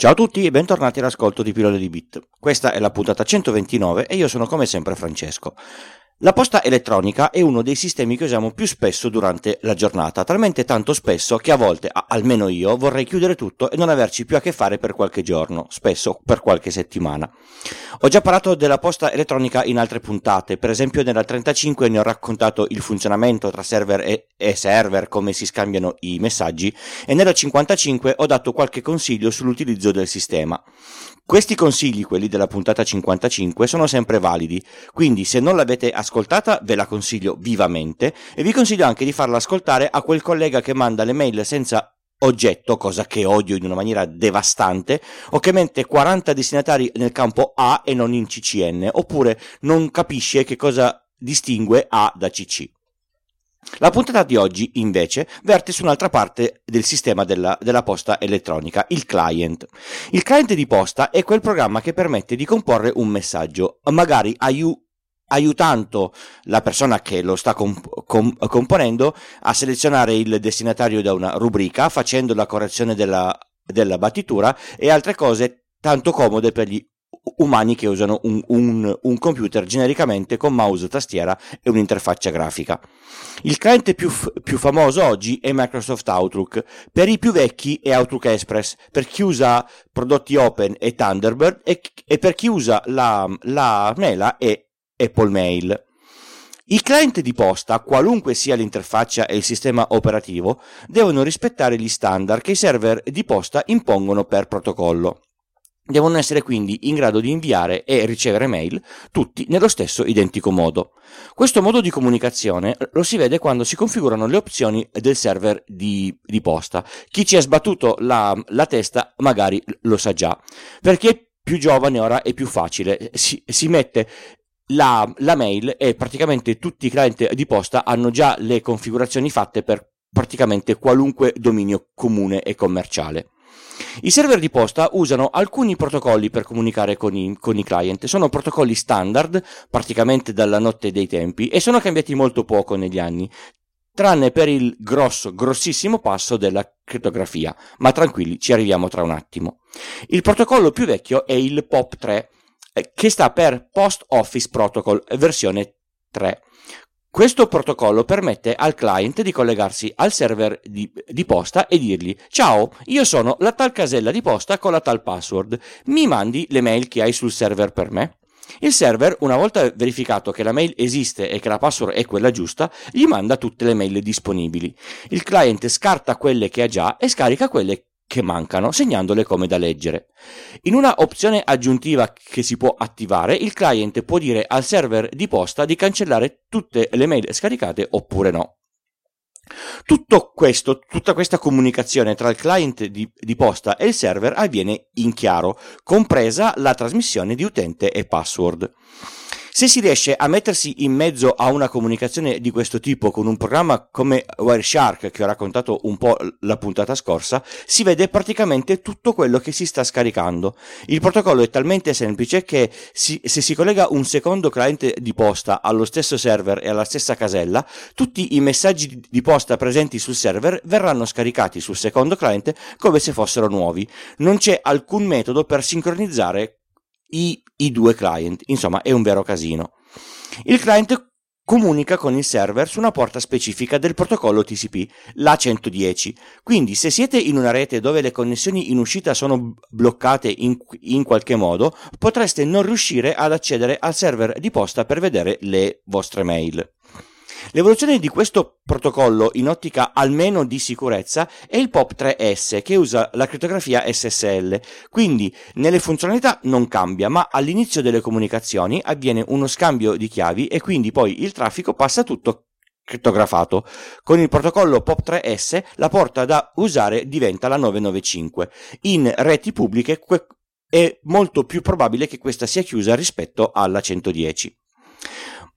Ciao a tutti e bentornati all'ascolto di Pillole di Bit. Questa è la puntata 129 e io sono come sempre Francesco. La posta elettronica è uno dei sistemi che usiamo più spesso durante la giornata, talmente tanto spesso che a volte, almeno io, vorrei chiudere tutto e non averci più a che fare per qualche giorno, spesso per qualche settimana. Ho già parlato della posta elettronica in altre puntate, per esempio nella 35 ne ho raccontato il funzionamento tra server e, e server, come si scambiano i messaggi, e nella 55 ho dato qualche consiglio sull'utilizzo del sistema. Questi consigli, quelli della puntata 55, sono sempre validi, quindi se non l'avete ascoltata ve la consiglio vivamente e vi consiglio anche di farla ascoltare a quel collega che manda le mail senza oggetto, cosa che odio in una maniera devastante, o che mette 40 destinatari nel campo A e non in CCN, oppure non capisce che cosa distingue A da CC. La puntata di oggi, invece, verte su un'altra parte del sistema della, della, posta elettronica, il client. Il client di posta è quel programma che permette di comporre un messaggio, magari aiu- aiutando la persona che lo sta comp- com- componendo a selezionare il destinatario da una rubrica, facendo la correzione della, della battitura e altre cose tanto comode per gli umani che usano un, un, un, computer genericamente con mouse, tastiera e un'interfaccia grafica. Il cliente più, più, famoso oggi è Microsoft Outlook, per i più vecchi è Outlook Express, per chi usa prodotti Open è Thunderbird e, e per chi usa la, la mela è Apple Mail. I client di posta, qualunque sia l'interfaccia e il sistema operativo, devono rispettare gli standard che i server di posta impongono per protocollo. Devono essere quindi in grado di inviare e ricevere mail tutti nello stesso identico modo. Questo modo di comunicazione lo si vede quando si configurano le opzioni del server di, di posta. Chi ci ha sbattuto la, la, testa magari lo sa già, perché più giovane ora è più facile. Si, si mette la, la mail e praticamente tutti i clienti di posta hanno già le configurazioni fatte per praticamente qualunque dominio comune e commerciale. I server di posta usano alcuni protocolli per comunicare con i, con i, client, sono protocolli standard, praticamente dalla notte dei tempi, e sono cambiati molto poco negli anni, tranne per il grosso, grossissimo passo della crittografia, ma tranquilli, ci arriviamo tra un attimo. Il protocollo più vecchio è il POP3, eh, che sta per Post Office Protocol versione 3. Questo protocollo permette al client di collegarsi al server di, di, posta e dirgli Ciao, io sono la tal casella di posta con la tal password, mi mandi le mail che hai sul server per me? Il server, una volta verificato che la mail esiste e che la password è quella giusta, gli manda tutte le mail disponibili. Il client scarta quelle che ha già e scarica quelle che mancano, segnandole come da leggere. In una opzione aggiuntiva che si può attivare, il client può dire al server di posta di cancellare tutte le mail scaricate oppure no. Tutto questo, tutta questa comunicazione tra il client di, di, posta e il server avviene in chiaro, compresa la trasmissione di utente e password. Se si riesce a mettersi in mezzo a una comunicazione di questo tipo con un programma come Wireshark, che ho raccontato un po' la puntata scorsa, si vede praticamente tutto quello che si sta scaricando. Il protocollo è talmente semplice che si, se si collega un secondo cliente di posta allo stesso server e alla stessa casella, tutti i messaggi di posta presenti sul server verranno scaricati sul secondo cliente come se fossero nuovi. Non c'è alcun metodo per sincronizzare i, i due client. Insomma, è un vero casino. Il client comunica con il server su una porta specifica del protocollo TCP, la 110. Quindi se siete in una rete dove le connessioni in uscita sono bloccate in, in, qualche modo, potreste non riuscire ad accedere al server di posta per vedere le vostre mail. L'evoluzione di questo protocollo in ottica almeno di sicurezza è il POP3S che usa la crittografia SSL, quindi nelle funzionalità non cambia, ma all'inizio delle comunicazioni avviene uno scambio di chiavi e quindi poi il traffico passa tutto crittografato. Con il protocollo POP3S la porta da usare diventa la 995. In reti pubbliche è molto più probabile che questa sia chiusa rispetto alla 110.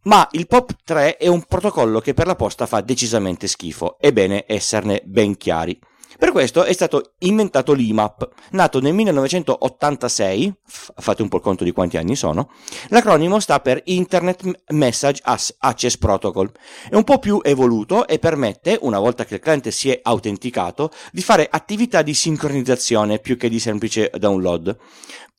Ma il POP3 è un protocollo che per la posta fa decisamente schifo, è bene esserne ben chiari. Per questo è stato inventato l'IMAP, nato nel 1986, fate un po' il conto di quanti anni sono, l'acronimo sta per Internet Message Access Protocol, è un po' più evoluto e permette, una volta che il cliente si è autenticato, di fare attività di sincronizzazione più che di semplice download.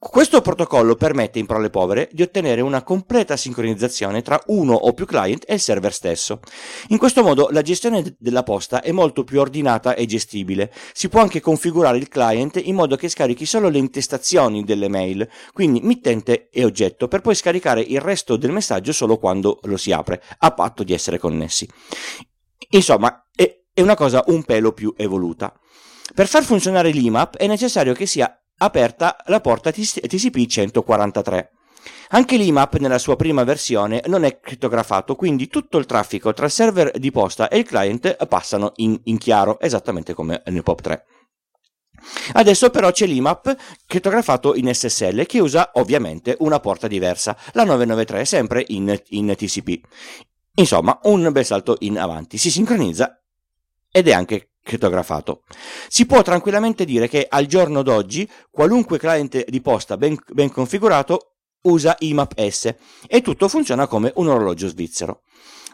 Questo protocollo permette in parole povere di ottenere una completa sincronizzazione tra uno o più client e il server stesso. In questo modo la gestione della posta è molto più ordinata e gestibile. Si può anche configurare il client in modo che scarichi solo le intestazioni delle mail, quindi mittente e oggetto, per poi scaricare il resto del messaggio solo quando lo si apre, a patto di essere connessi. Insomma, è una cosa un pelo più evoluta. Per far funzionare l'IMAP è necessario che sia aperta la porta TCP 143. Anche l'IMAP nella sua prima versione non è crittografato, quindi tutto il traffico tra il server di posta e il client passano in, in chiaro, esattamente come nel POP3. Adesso però c'è l'IMAP crittografato in SSL che usa ovviamente una porta diversa, la 993 sempre in, in TCP. Insomma, un bel salto in avanti, si sincronizza ed è anche crittografato. Si può tranquillamente dire che al giorno d'oggi qualunque client di posta ben, ben configurato usa IMAP-S e tutto funziona come un orologio svizzero.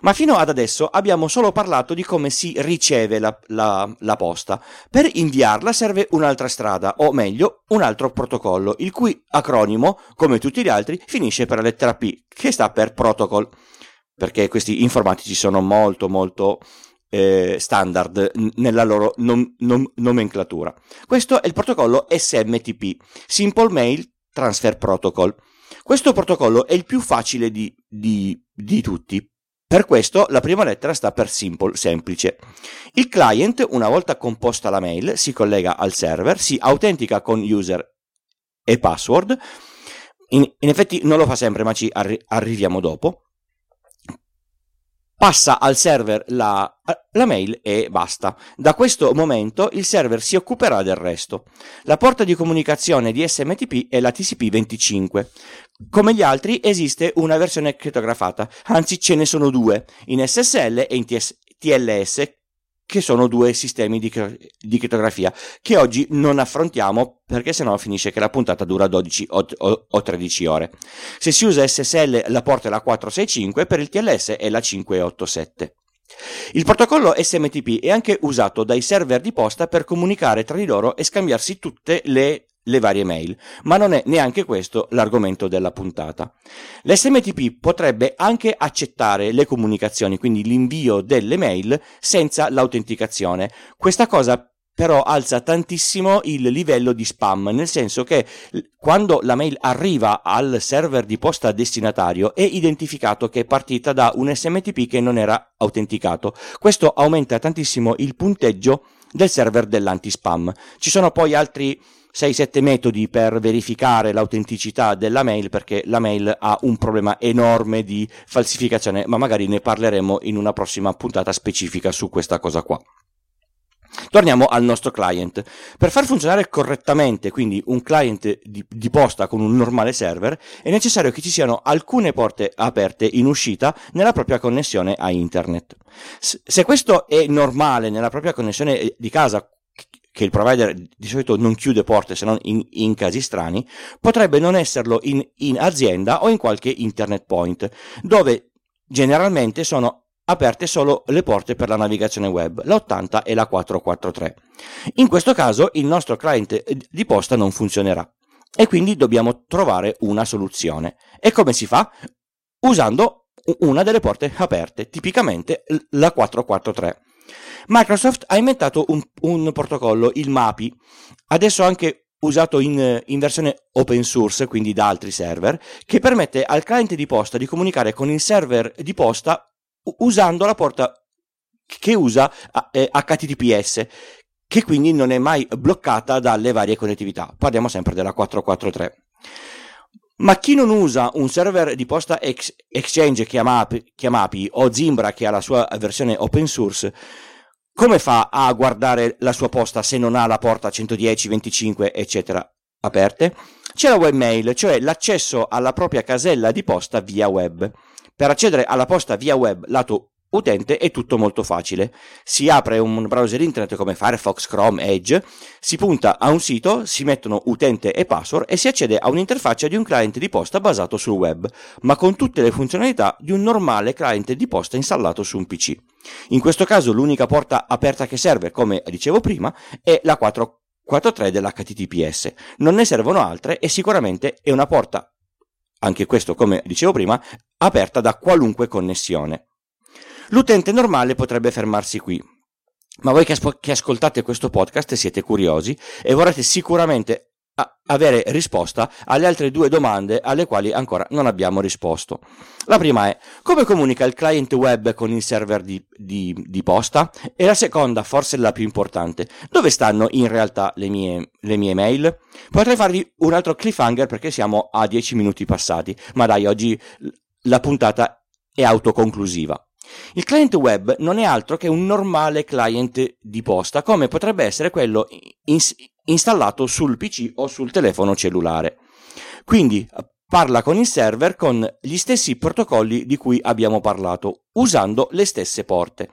Ma fino ad adesso abbiamo solo parlato di come si riceve la, la, la, posta. Per inviarla serve un'altra strada, o meglio, un altro protocollo, il cui acronimo, come tutti gli altri, finisce per la lettera P, che sta per protocol. Perché questi informatici sono molto molto eh, standard nella loro nom- nom- nomenclatura. Questo è il protocollo SMTP, Simple Mail Transfer Protocol. Questo protocollo è il più facile di, di, di tutti. Per questo la prima lettera sta per simple, semplice. Il client, una volta composta la mail, si collega al server, si autentica con user e password. In, in effetti non lo fa sempre, ma ci arri- arriviamo dopo passa al server la, la, mail e basta. Da questo momento il server si occuperà del resto. La porta di comunicazione di SMTP è la TCP25. Come gli altri esiste una versione crittografata, anzi ce ne sono due, in SSL e in TS- TLS, che sono due sistemi di, di crittografia che oggi non affrontiamo perché sennò finisce che la puntata dura 12 o, o, o 13 ore. Se si usa SSL la porta è la 465, per il TLS è la 587. Il protocollo SMTP è anche usato dai server di posta per comunicare tra di loro e scambiarsi tutte le le varie mail, ma non è neanche questo l'argomento della puntata. L'SMTP potrebbe anche accettare le comunicazioni, quindi l'invio delle mail senza l'autenticazione. Questa cosa però alza tantissimo il livello di spam, nel senso che quando la mail arriva al server di posta destinatario è identificato che è partita da un SMTP che non era autenticato. Questo aumenta tantissimo il punteggio del server dell'anti-spam. Ci sono poi altri 6-7 metodi per verificare l'autenticità della mail perché la mail ha un problema enorme di falsificazione, ma magari ne parleremo in una prossima puntata specifica su questa cosa qua. Torniamo al nostro client. Per far funzionare correttamente, quindi un client di, di, posta con un normale server, è necessario che ci siano alcune porte aperte in uscita nella propria connessione a internet. Se questo è normale nella propria connessione di casa, che il provider di solito non chiude porte se non in, in casi strani, potrebbe non esserlo in, in azienda o in qualche internet point, dove generalmente sono aperte solo le porte per la navigazione web, la 80 e la 443. In questo caso il nostro client di posta non funzionerà e quindi dobbiamo trovare una soluzione. E come si fa? Usando una delle porte aperte, tipicamente la 443. Microsoft ha inventato un, un protocollo, il MAPI, adesso anche usato in, in, versione open source, quindi da altri server, che permette al cliente di posta di comunicare con il server di posta usando la porta che usa HTTPS, eh, che quindi non è mai bloccata dalle varie connettività. Parliamo sempre della 443. Ma chi non usa un server di posta ex- Exchange chiamapi, chiamapi o Zimbra che ha la sua versione open source, come fa a guardare la sua posta se non ha la porta 110, 25, eccetera aperte? C'è la webmail, cioè l'accesso alla propria casella di posta via web. Per accedere alla posta via web lato utente è tutto molto facile. Si apre un browser internet come Firefox, Chrome, Edge, si punta a un sito, si mettono utente e password e si accede a un'interfaccia di un client di posta basato sul web, ma con tutte le funzionalità di un normale client di posta installato su un PC. In questo caso l'unica porta aperta che serve, come dicevo prima, è la 443 dell'HTTPS. Non ne servono altre e sicuramente è una porta, anche questo come dicevo prima, aperta da qualunque connessione. L'utente normale potrebbe fermarsi qui, ma voi che, aspo- che, ascoltate questo podcast siete curiosi e vorrete sicuramente avere risposta alle altre due domande alle quali ancora non abbiamo risposto. La prima è come comunica il client web con il server di, di, di posta? E la seconda, forse la più importante, dove stanno in realtà le mie, le mie mail? Potrei farvi un altro cliffhanger perché siamo a 10 minuti passati, ma dai, oggi la puntata è autoconclusiva. Il client web non è altro che un normale client di posta, come potrebbe essere quello ins- installato sul PC o sul telefono cellulare. Quindi parla con il server con gli stessi protocolli di cui abbiamo parlato, usando le stesse porte.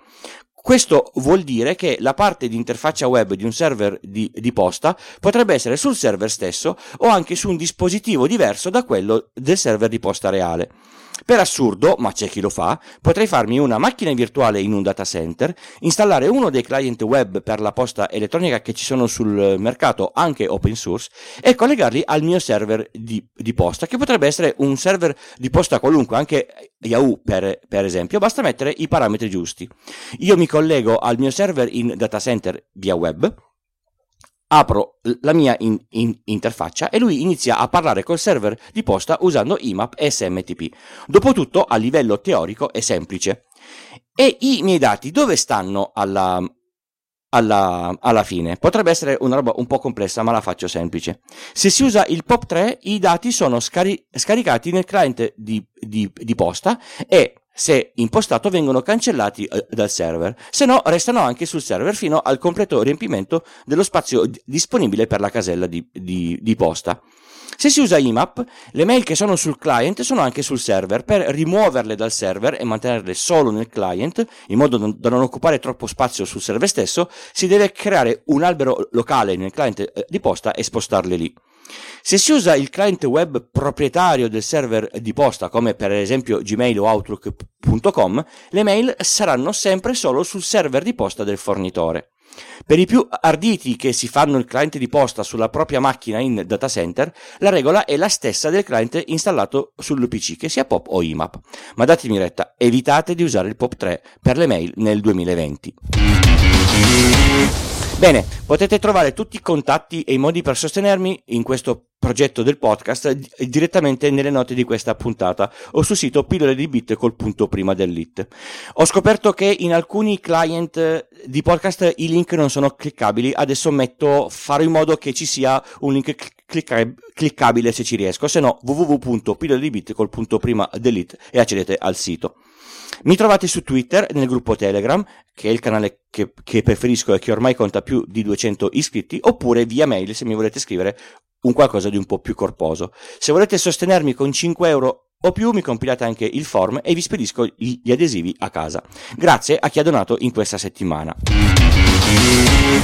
Questo vuol dire che la parte di interfaccia web di un server di, di, posta potrebbe essere sul server stesso o anche su un dispositivo diverso da quello del server di posta reale. Per assurdo, ma c'è chi lo fa, potrei farmi una macchina virtuale in un data center, installare uno dei client web per la posta elettronica che ci sono sul mercato, anche open source, e collegarli al mio server di, di posta, che potrebbe essere un server di posta qualunque, anche Yahoo per, per esempio, basta mettere i parametri giusti. Io mi collego al mio server in data center via web, apro la mia in, in, interfaccia e lui inizia a parlare col server di posta usando IMAP e SMTP. Dopotutto, a livello teorico è semplice. E i miei dati dove stanno alla, alla, alla, fine. Potrebbe essere una roba un po' complessa, ma la faccio semplice. Se si usa il POP3, i dati sono scari- scaricati nel client di, di, di posta e se impostato vengono cancellati eh, dal server, se no restano anche sul server fino al completo riempimento dello spazio disponibile per la casella di, di, di posta. Se si usa IMAP, le mail che sono sul client sono anche sul server. Per rimuoverle dal server e mantenerle solo nel client, in modo da non occupare troppo spazio sul server stesso, si deve creare un albero locale nel client eh, di posta e spostarle lì. Se si usa il client web proprietario del server di posta, come per esempio Gmail o Outlook.com, le mail saranno sempre solo sul server di posta del fornitore. Per i più arditi che si fanno il client di posta sulla propria macchina in data center, la regola è la stessa del client installato sul PC, che sia POP o IMAP. Ma datemi retta, evitate di usare il POP 3 per le mail nel 2020. Bene, potete trovare tutti i contatti e i modi per sostenermi in questo progetto del podcast direttamente nelle note di questa puntata o sul sito pillole di bit col punto prima dell'it. Ho scoperto che in alcuni client di podcast i link non sono cliccabili, adesso metto, farò in modo che ci sia un link cliccabile se ci riesco, se no www.pillole di bit col punto prima dell'it e accedete al sito. Mi trovate su Twitter, nel gruppo Telegram, che è il canale che, che, preferisco e che ormai conta più di 200 iscritti, oppure via mail se mi volete scrivere un qualcosa di un po' più corposo. Se volete sostenermi con 5 euro o più mi compilate anche il form e vi spedisco gli adesivi a casa. Grazie a chi ha donato in questa settimana.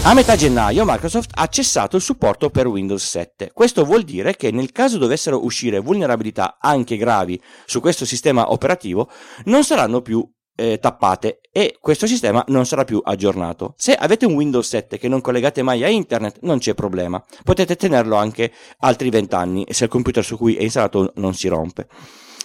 A metà gennaio Microsoft ha cessato il supporto per Windows 7. Questo vuol dire che nel caso dovessero uscire vulnerabilità anche gravi su questo sistema operativo, non saranno più eh, tappate e questo sistema non sarà più aggiornato. Se avete un Windows 7 che non collegate mai a internet, non c'è problema. Potete tenerlo anche altri 20 anni se il computer su cui è installato non si rompe.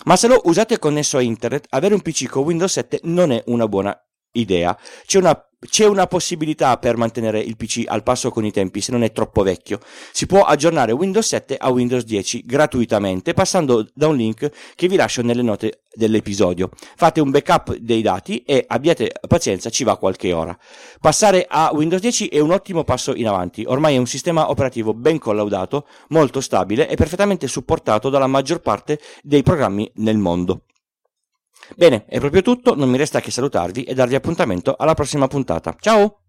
Ma se lo usate connesso a internet, avere un PC con Windows 7 non è una buona idea. C'è una c'è una possibilità per mantenere il PC al passo con i tempi se non è troppo vecchio. Si può aggiornare Windows 7 a Windows 10 gratuitamente passando da un link che vi lascio nelle note dell'episodio. Fate un backup dei dati e abbiate pazienza, ci va qualche ora. Passare a Windows 10 è un ottimo passo in avanti. Ormai è un sistema operativo ben collaudato, molto stabile e perfettamente supportato dalla maggior parte dei programmi nel mondo. Bene, è proprio tutto, non mi resta che salutarvi e darvi appuntamento alla prossima puntata. Ciao!